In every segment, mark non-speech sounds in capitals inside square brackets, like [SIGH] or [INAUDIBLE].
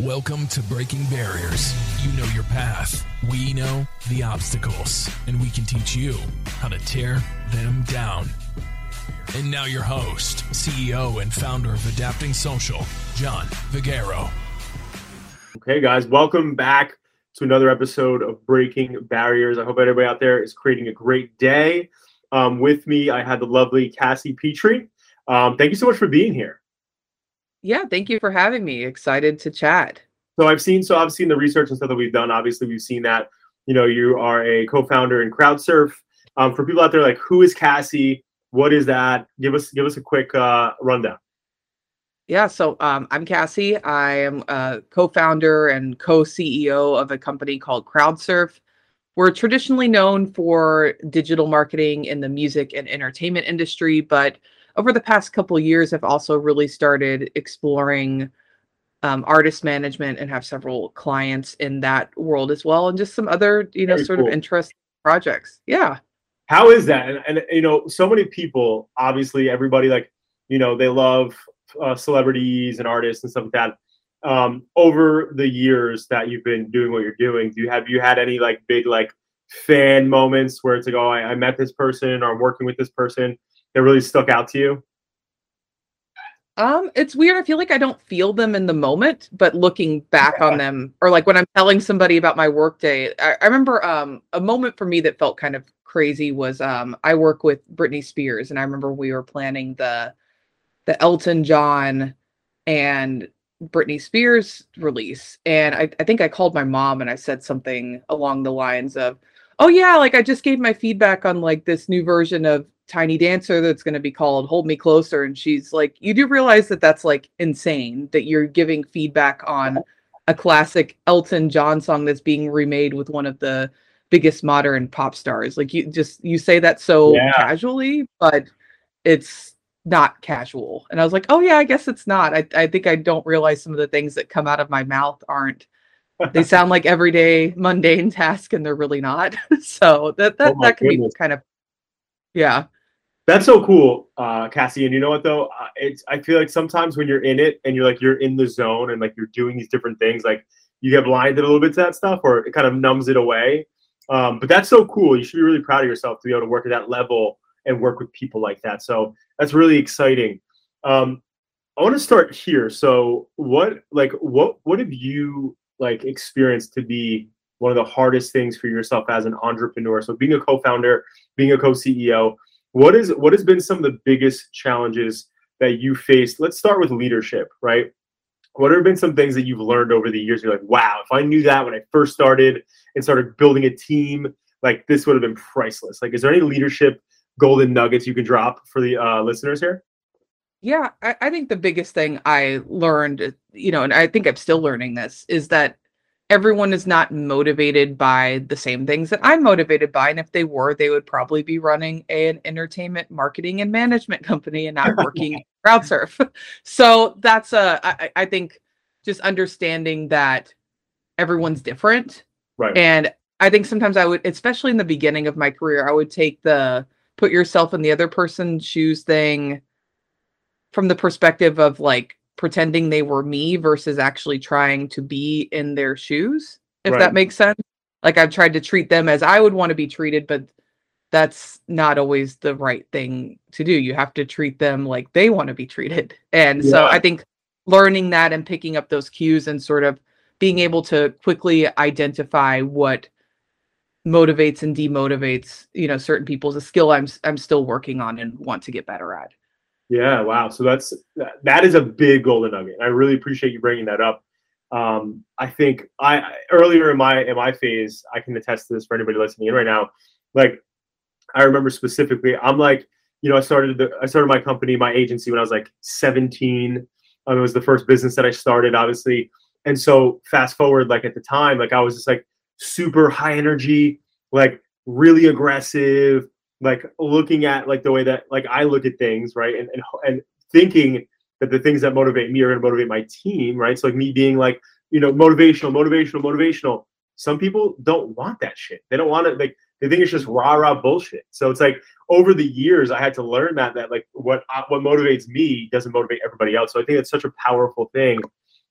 Welcome to Breaking Barriers. You know your path. We know the obstacles, and we can teach you how to tear them down. And now, your host, CEO, and founder of Adapting Social, John Vigero. Okay, guys, welcome back to another episode of Breaking Barriers. I hope everybody out there is creating a great day. Um, with me, I had the lovely Cassie Petrey. Um, thank you so much for being here. Yeah, thank you for having me. Excited to chat. So I've seen so I've seen the research and stuff that we've done. Obviously, we've seen that you know you are a co-founder in CrowdSurf. Um, for people out there, like who is Cassie? What is that? Give us give us a quick uh, rundown. Yeah, so um, I'm Cassie. I am a co-founder and co-CEO of a company called CrowdSurf. We're traditionally known for digital marketing in the music and entertainment industry, but over the past couple years, I've also really started exploring um, artist management and have several clients in that world as well, and just some other, you know, Very sort cool. of interest projects. Yeah. How is that? And, and, you know, so many people, obviously, everybody like, you know, they love uh, celebrities and artists and stuff like that. Um, over the years that you've been doing what you're doing, do you have you had any like big like fan moments where it's like, oh, I, I met this person or I'm working with this person? That really stuck out to you? Um, it's weird. I feel like I don't feel them in the moment, but looking back yeah. on them, or like when I'm telling somebody about my workday, I, I remember um a moment for me that felt kind of crazy was um I work with Britney Spears, and I remember we were planning the the Elton John and Britney Spears release, and I, I think I called my mom and I said something along the lines of, "Oh yeah, like I just gave my feedback on like this new version of tiny dancer that's going to be called hold me closer and she's like you do realize that that's like insane that you're giving feedback on a classic elton john song that's being remade with one of the biggest modern pop stars. Like you just you say that so yeah. casually but it's not casual. And i was like oh yeah i guess it's not. I, I think i don't realize some of the things that come out of my mouth aren't they [LAUGHS] sound like everyday mundane task and they're really not. [LAUGHS] So that that, oh that can goodness. be kind of yeah that's so cool, uh, Cassie. And you know what though? Uh, it's I feel like sometimes when you're in it and you're like you're in the zone and like you're doing these different things, like you get blinded a little bit to that stuff, or it kind of numbs it away. Um, but that's so cool. You should be really proud of yourself to be able to work at that level and work with people like that. So that's really exciting. Um, I want to start here. So what like what what have you like experienced to be one of the hardest things for yourself as an entrepreneur? So being a co-founder, being a co-CEO, what is what has been some of the biggest challenges that you faced? Let's start with leadership, right? What have been some things that you've learned over the years? You're like, wow, if I knew that when I first started and started building a team, like this would have been priceless. Like, is there any leadership golden nuggets you can drop for the uh, listeners here? Yeah, I, I, think the biggest thing I learned, you know, and I think I'm still learning this, is that everyone is not motivated by the same things that I'm motivated by. And if they were, they would probably be running an entertainment marketing and management [LAUGHS] company and not [LAUGHS] working CrowdSurf. [LAUGHS] So that's a, I, I think just understanding that everyone's different. Right. And I think sometimes I would, especially in the beginning of my career, I would take the put yourself in the other person's shoes thing from the perspective of like pretending they were me versus actually trying to be in their shoes if right. that makes sense like i've tried to treat them as i would want to be treated but that's not always the right thing to do you have to treat them like they want to be treated and yeah. so i think learning that and picking up those cues and sort of being able to quickly identify what motivates and demotivates you know certain people is a skill i'm i'm still working on and want to get better at yeah, wow. So that's that is a big golden nugget. I really appreciate you bringing that up. Um, I think I earlier in my in my phase, I can attest to this for anybody listening in right now. Like, I remember specifically, I'm like, you know, I started the, I started my company, my agency when I was like 17. Um, it was the first business that I started, obviously. And so fast forward, like at the time, like I was just like super high energy, like really aggressive, like looking at like the way that like I look at things, right? And and, and thinking that the things that motivate me are going to motivate my team, right? So like me being like, you know, motivational, motivational, motivational. Some people don't want that shit. They don't want it. Like they think it's just rah rah bullshit. So it's like over the years, I had to learn that that like what uh, what motivates me doesn't motivate everybody else. So I think it's such a powerful thing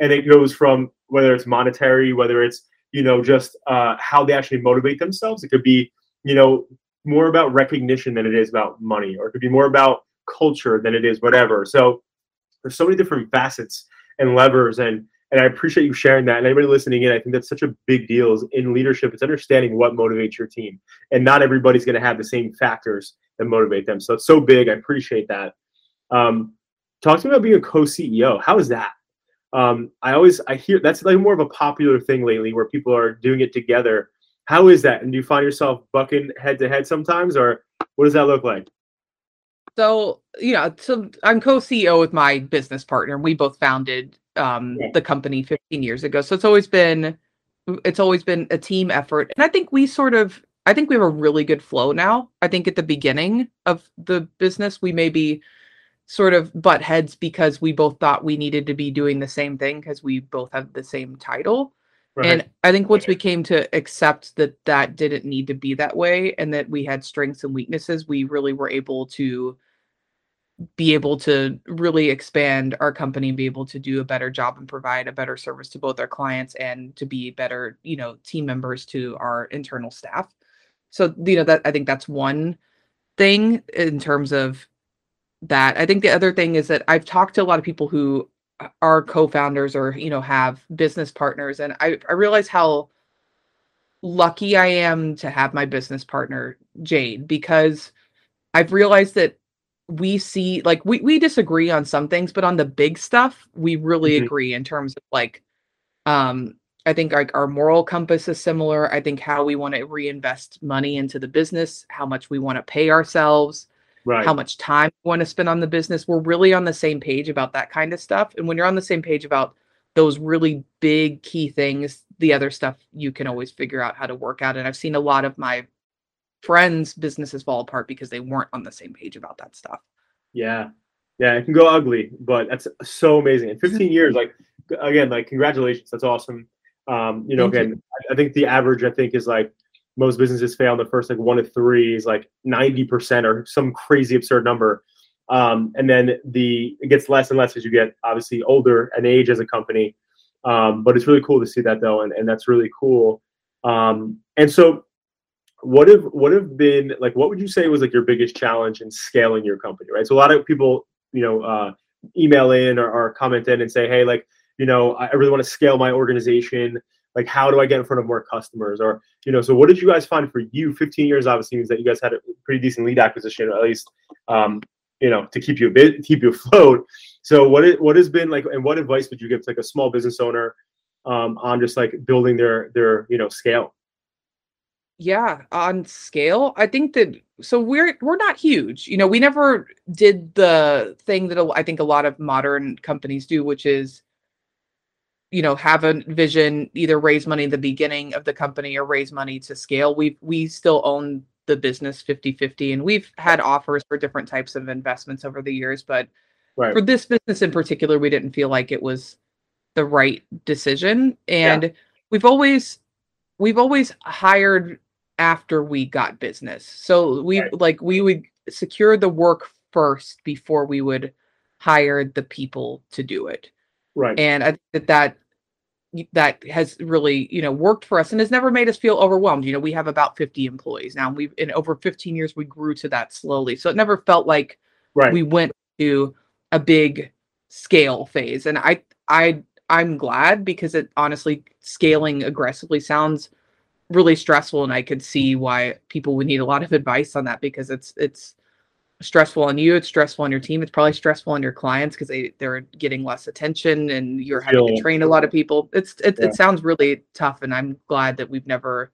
and it goes from whether it's monetary, whether it's you know just uh, how they actually motivate themselves. It could be you know more about recognition than it is about money, or it could be more about culture than it is whatever. So there's so many different facets and levers and and I appreciate you sharing that. And anybody listening in, I think that's such a big deal is in leadership. It's understanding what motivates your team, and not everybody's going to have the same factors that motivate them. So it's so big. I appreciate that. Um, talk to me about being a co-CEO. How is that? Um, I always I hear that's like more of a popular thing lately, where people are doing it together. How is that? And do you find yourself bucking head to head sometimes, or what does that look like? So, you know, so I'm co-CEO with my business partner. We both founded um, yeah. the company 15 years ago. So it's always been it's always been a team effort. And I think we sort of I think we have a really good flow now. I think at the beginning of the business we maybe sort of butt heads because we both thought we needed to be doing the same thing because we both have the same title. Right. And I think once we came to accept that that didn't need to be that way and that we had strengths and weaknesses, we really were able to be able to really expand our company and be able to do a better job and provide a better service to both our clients and to be better you know team members to our internal staff so you know that i think that's one thing in terms of that i think the other thing is that i've talked to a lot of people who are co-founders or you know have business partners and i, I realize how lucky i am to have my business partner jade because i've realized that we see like we we disagree on some things, but on the big stuff, we really mm-hmm. agree in terms of like um I think like our moral compass is similar. I think how we want to reinvest money into the business, how much we want to pay ourselves, right. how much time we want to spend on the business. We're really on the same page about that kind of stuff. And when you're on the same page about those really big key things, the other stuff you can always figure out how to work out. And I've seen a lot of my friends' businesses fall apart because they weren't on the same page about that stuff. Yeah. Yeah, it can go ugly, but that's so amazing. In 15 years, like again, like congratulations. That's awesome. Um, you know, Thank again, you. I think the average I think is like most businesses fail in the first like one to three is like 90% or some crazy absurd number. Um, and then the it gets less and less as you get obviously older and age as a company. Um, but it's really cool to see that though, and, and that's really cool. Um, and so what have what have been like what would you say was like your biggest challenge in scaling your company right so a lot of people you know uh, email in or, or comment in and say hey like you know i really want to scale my organization like how do i get in front of more customers? Or you know so what did you guys find for you? 15 years obviously means that you guys had a pretty decent lead acquisition at least um, you know to keep you a bit keep you afloat. So what is, what has been like and what advice would you give to like a small business owner um, on just like building their their you know scale? Yeah, on scale, I think that so we're we're not huge. You know, we never did the thing that I think a lot of modern companies do, which is you know, have a vision, either raise money in the beginning of the company or raise money to scale. We we still own the business 50-50 and we've had offers for different types of investments over the years, but right. for this business in particular, we didn't feel like it was the right decision and yeah. we've always we've always hired after we got business. So we right. like we would secure the work first before we would hire the people to do it. Right. And I think that that that has really you know worked for us and has never made us feel overwhelmed. You know we have about 50 employees now we've in over 15 years we grew to that slowly. So it never felt like right. we went to a big scale phase. And i i i'm glad because it honestly scaling aggressively sounds really stressful and I could see why people would need a lot of advice on that because it's it's stressful on you, it's stressful on your team, it's probably stressful on your clients because they they're getting less attention and you're having to train a lot of people. It's it, yeah. it sounds really tough and I'm glad that we've never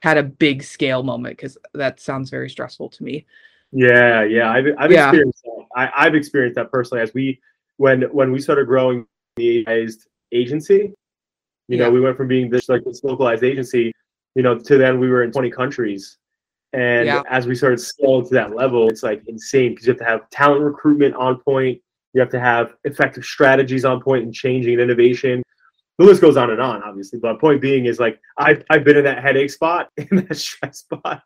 had a big scale moment because that sounds very stressful to me. Yeah, yeah, I've I've yeah. experienced that. I, I've experienced that personally as we when when we started growing the agency. You yeah. know, we went from being this like this localized agency you know, to then we were in 20 countries. And yeah. as we started scaling to that level, it's like insane because you have to have talent recruitment on point. You have to have effective strategies on point and changing and innovation. The list goes on and on, obviously. But point being is like I've, I've been in that headache spot, [LAUGHS] in that stress spot.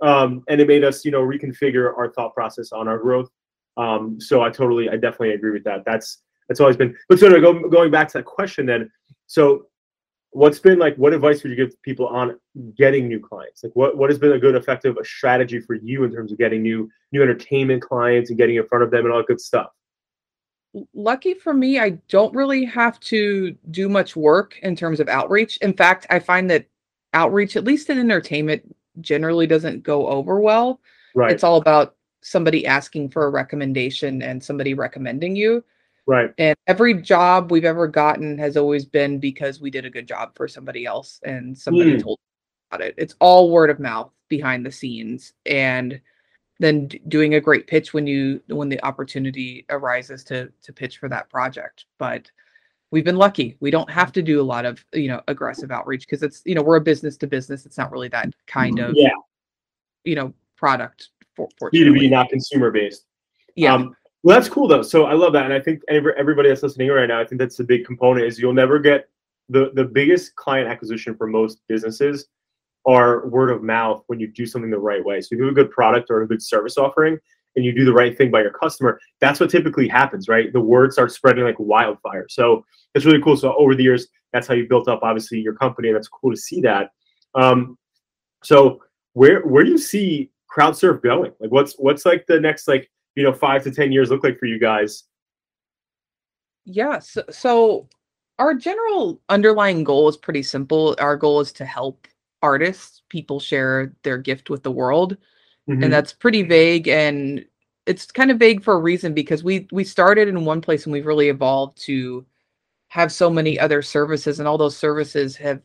Um, and it made us, you know, reconfigure our thought process on our growth. Um, so I totally, I definitely agree with that. That's That's always been. But so no, go, going back to that question then. So what's been like what advice would you give people on getting new clients? Like what, what has been a good effective a strategy for you in terms of getting new new entertainment clients and getting in front of them and all that good stuff? Lucky for me i don't really have to do much work in terms of outreach. In fact i find that outreach at least in entertainment generally doesn't go over well. Right. It's all about somebody asking for a recommendation and somebody recommending you Right. And every job we've ever gotten has always been because we did a good job for somebody else and somebody Mm. told about it. It's all word of mouth behind the scenes and then doing a great pitch when you when the opportunity arises to to pitch for that project. But we've been lucky. We don't have to do a lot of, you know, aggressive outreach because it's, you know, we're a business to business. It's not really that kind of, Yeah. you know, product for B2B, not consumer based. Yeah. Um, well, that's cool though. So I love that, and I think every, everybody that's listening right now, I think that's the big component is you'll never get the the biggest client acquisition for most businesses are word of mouth when you do something the right way. So you do a good product or a good service offering, and you do the right thing by your customer. That's what typically happens, right? The word starts spreading like wildfire. So it's really cool. So over the years, that's how you built up obviously your company, and that's cool to see that. Um, so where where do you see CrowdSurf going? Like what's what's like the next like you know five to ten years look like for you guys? Yeah, so, so our general underlying goal is pretty simple. Our goal is to help artists, people share their gift with the world, Mhm. and that's pretty vague and it's kind of vague for a reason because we we started in one place and we've really evolved to have so many other services and all those services have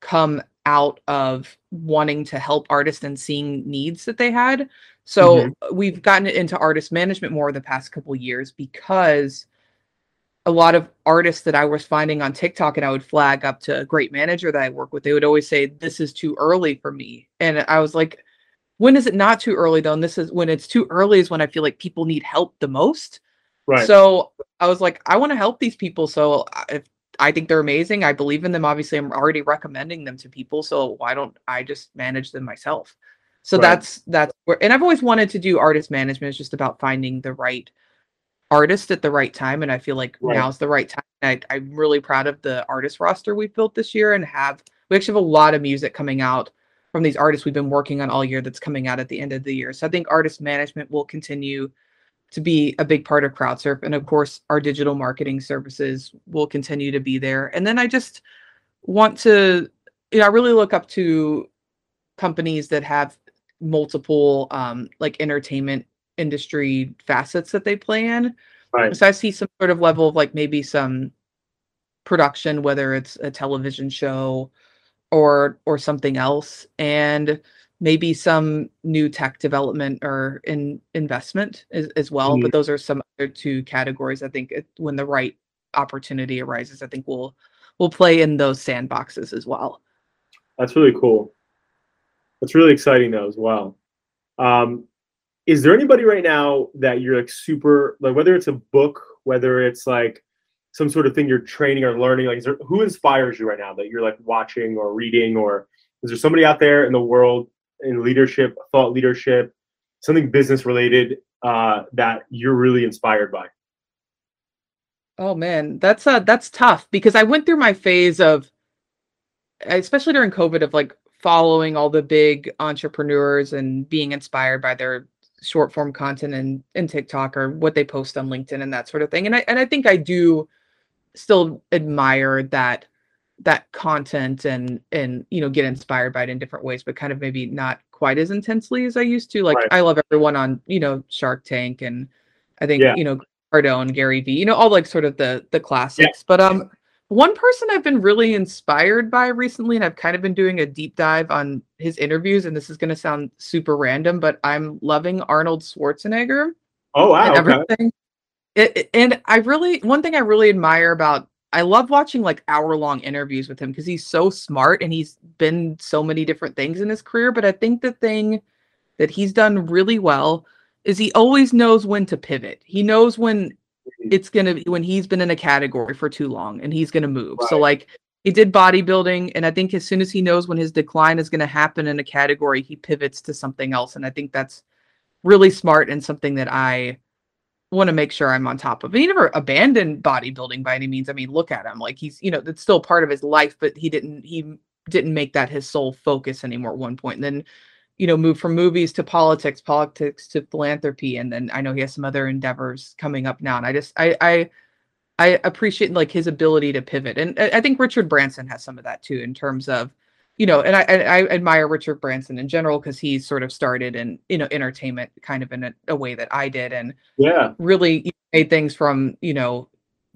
come out of wanting to help artists and seeing needs that they had. So mm-hmm. uh, we've gotten into artist management more the past couple years because a lot of artists that I was finding on TikTok and I would flag up to a great manager that I work with, they would always say, This is too early for me. And I was like, When is it not too early though? And this is when it's too early is when I feel like people need help the most. right. So I was like, I want to help these people. So uh, if I think they're amazing, I believe in them. Obviously, I'm already recommending them to people. So why don't I just manage them myself? So Right. that's that's where, and I've always wanted to do artist management. It's just about finding the right artist at the right time, and I feel like Right. now's the right time. I, I'm really proud of the artist roster we've built this year, and have we actually have a lot of music coming out from these artists we've been working on all year that's coming out at the end of the year. So I think artist management will continue to be a big part of CrowdSurf. And of course, our digital marketing services will continue to be there. And then I just want to, you know, I really look up to companies that have multiple um, like entertainment industry facets that they play in. Right. So I see some sort of level of like maybe some production, whether it's a television show or or something else, and maybe some new tech development or in investment as, as well. Mhm. But those are some other two categories. I think it, when the right opportunity arises, I think we'll we'll play in those sandboxes as well. That's really cool. That's really exciting though as well. Um, is there anybody right now that you're like super like whether it's a book, whether it's like some sort of thing you're training or learning, like there, who inspires you right now that you're like watching or reading, or is there somebody out there in the world in leadership, thought leadership, something business related uh, that you're really inspired by? Oh man, that's uh that's tough because I went through my phase of especially during COVID of like following all the big entrepreneurs and being inspired by their short form content and in TikTok or what they post on LinkedIn and that sort of thing. And I and I think I do still admire that that content and and you know get inspired by it in different ways, but kind of maybe not quite as intensely as I used to. Like Right. I love everyone on, you know, Shark Tank and I think, Yeah. you know, Cardone, Gary Vee, you know, all like sort of the the classics. But um one person I've been really inspired by recently, and I've kind of been doing a deep dive on his interviews, and this is gonna sound super random, but I'm loving Arnold Schwarzenegger Oh wow, and okay. everything. It, it- and I really one thing I really admire about I love watching like hour long interviews with him because he's so smart and he's been so many different things in his career. But I think the thing that he's done really well is he always knows when to pivot. He knows when it's gonna be when he's been in a category for too long and he's gonna move. So like he did bodybuilding, and I think as soon as he knows when his decline is gonna happen in a category, he pivots to something else. And I think that's really smart and something that I want to make sure I'm on top of. He never abandoned bodybuilding by any means. I mean, look at him. Like he's, you know, that's still part of his life, but he didn't he didn't make that his sole focus anymore at one point. And then, you know, moved from movies to politics, politics to philanthropy. And then I know he has some other endeavors coming up now. And I just I I I appreciate like his ability to pivot. And I think Richard Branson has some of that too in terms of you know, and I I admire Richard Branson in general because he sort of started in you know entertainment kind of in a, a way that I did, and yeah, really made things from you know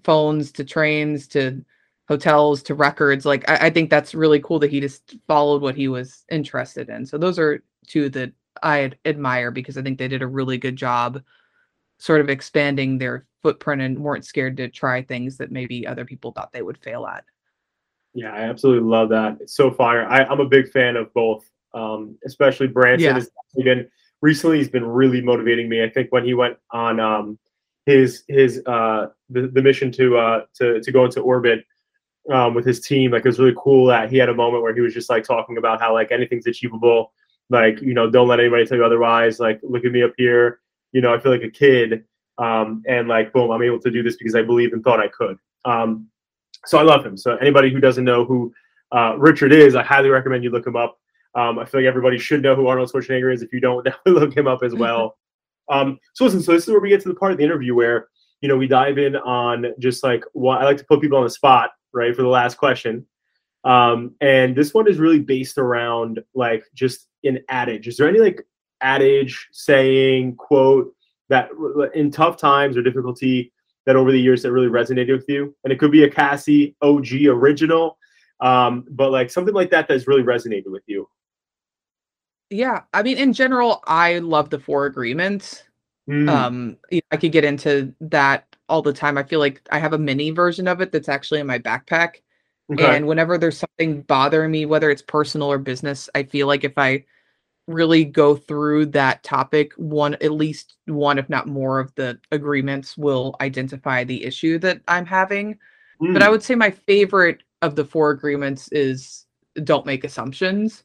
phones to trains to hotels to records. Like I, I think that's really cool that he just followed what he was interested in. So those are two that I admire because I think they did a really good job, sort of expanding their footprint and weren't scared to try things that maybe other people thought they would fail at. Yeah, I absolutely love that. It's so fire. I, am a big fan of both, um, especially Branson yeah. has been recently. He's been really motivating me. I think when he went on um, his his uh, the, the mission to uh, to to go into orbit um, with his team, like it was really cool that he had a moment where he was just like talking about how like anything's achievable. Like you know, don't let anybody tell you otherwise. Like look at me up here. You know, I feel like a kid, um, and like boom, I'm able to do this because I believe and thought I could. Um, so I love him. So anybody who doesn't know who uh, Richard is, I highly recommend you look him up. Um, I feel like everybody should know who Arnold Schwarzenegger is. If you don't, [LAUGHS] definitely look him up as well. Um, so listen, so this is where we get to the part of the interview where you know we dive in on just like what I like to put people on the spot, right, for the last question. Um, and this one is really based around like just an adage. Is there any like adage, saying, quote that in tough times or difficulty that over the years that really resonated with you? And it could be a Cassie OG original, um, but like something like that that's really resonated with you. Yeah, I mean, in general, I love the four agreements. Mm. Um, I could get into that all the time. I feel like I have a mini version of it that's actually in my backpack. Okay. And whenever there's something bothering me, whether it's personal or business, I feel like if I really go through that topic one at least one if not more of the agreements will identify the issue that i'm having mm. but i mm. would say my favorite of the four agreements is don't make assumptions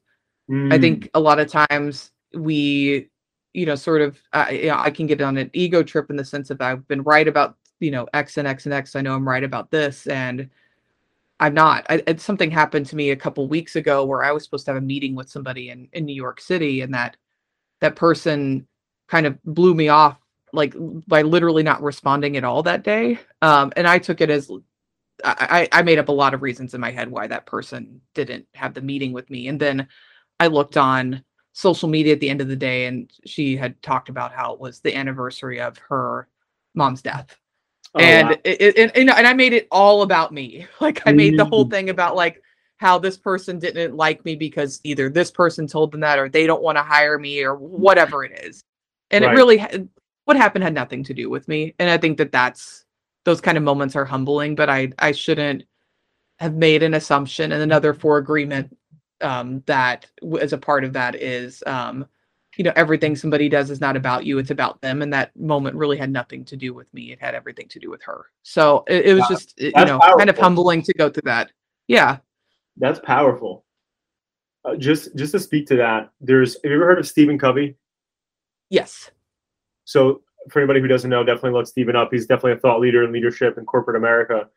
mm. i think a lot of times we you know sort of uh, you know, i can get on an ego trip in the sense of i've been right about you know x and x and x i know i'm right about this and I'm not. I, it, something happened to me a couple weeks ago where I was supposed to have a meeting with somebody in, in New York City, and that that person kind of blew me off like by literally not responding at all that day. Um, and I took it as I, I made up a lot of reasons in my head why that person didn't have the meeting with me. And then I looked on social media at the end of the day, and she had talked about how it was the anniversary of her mom's death. Oh, and wow. it, it, and, and I made it all about me. [LAUGHS] Like I made the whole mm. thing about like how this person didn't like me because either this person told them that or they don't want to hire me or whatever it is. And right. it really what happened had nothing to do with me. And I think that that's those kind of moments are humbling, but I I shouldn't have made an assumption and another four agreement um that as a part of that is um you know everything somebody does is not about you it's about them and that moment really had nothing to do with me it had everything to do with her. So it, it was just you know powerful. kind of humbling to go through that. Yeah. That's powerful. Uh, just just to speak to that there's have you ever heard of stephen covey? Yes. So for anybody who doesn't know definitely look stephen up. He's definitely a thought leader in leadership in corporate america.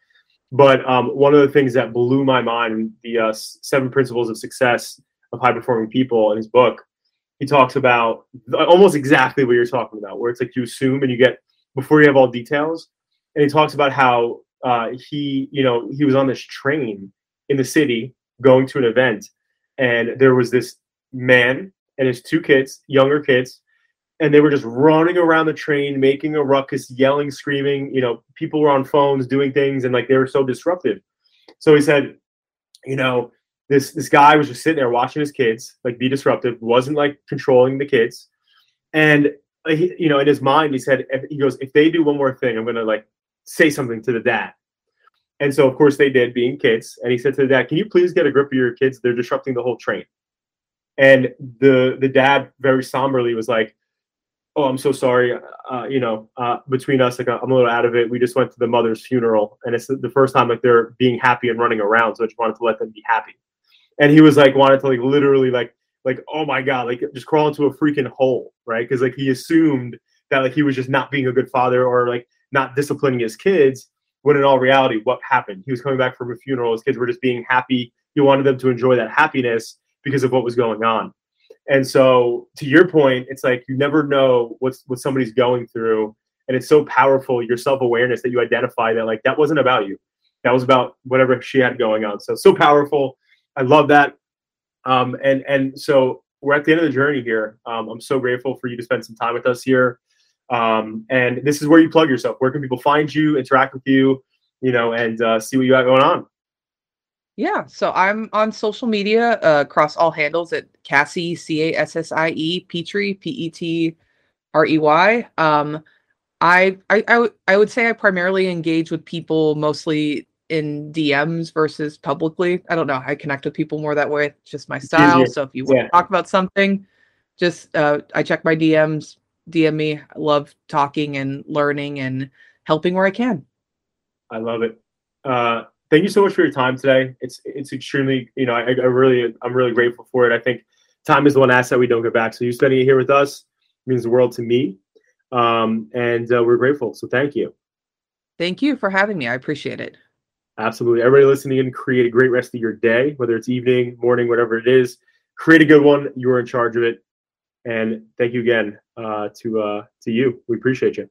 But um, one of the things that blew my mind the uh, seven principles of success of high performing people in his book he talks about almost exactly what you're talking about, where it's like you assume and you get before you have all details. And he talks about how uh, he, you know, he was on this train in the city going to an event, and there was this man and his two kids, younger kids, and they were just running around the train, making a ruckus, yelling, screaming. You know, people were on phones doing things, and like they were so disruptive. So he said, you know, this this guy was just sitting there watching his kids like be disruptive wasn't like controlling the kids. And uh, he, you know in his mind he said if, he goes if they do one more thing i'm gonna like say something to the dad. And so of course they did being kids. And he said to the dad can you please get a grip of your kids? They're disrupting the whole train. And the the dad very somberly was like oh i'm so sorry uh, you know uh, between us like i'm a little out of it. We just went to the mother's funeral and it's the first time like they're being happy and running around so i just wanted to let them be happy and he was like wanted to like literally like like oh my god like just crawl into a freaking hole right because like he assumed that like he was just not being a good father or like not disciplining his kids. When in all reality, what happened? He was coming back from a funeral. His kids were just being happy. He wanted them to enjoy that happiness because of what was going on. And so, to your point, it's like you never know what's what somebody's going through, and it's so powerful your self awareness that you identify that like that wasn't about you, that was about whatever she had going on. So so powerful. I love that. Um, and and so we're at the end of the journey here. Um, I'm so grateful for you to spend some time with us here. Um, and this is where you plug yourself. Where can people find you, interact with you, you know, and uh, see what you got going on? Yeah, so I'm on social media uh, across all handles at Cassie C A S S I E Petrey P E T R E Y. Um, I I I, w- I would say I primarily engage with people mostly in DMs versus publicly. I don't know. I connect with people more that way. It's just my style. So if you want Yeah. to talk about something, just uh, I check my DMs. DM me. I love talking and learning and helping where I can. I love it. Uh, thank you so much for your time today. It's it's extremely, you know, I, I really I'm really grateful for it. I think time is one asset we don't get back. So you spending it here with us means the world to me, um, and uh, we're grateful. So thank you. Thank you for having me. I appreciate it. Absolutely. Everybody listening in, create a great rest of your day, whether it's evening, morning, whatever it is. Create a good one. You are in charge of it. And thank you again uh, to uh, to you. We appreciate you.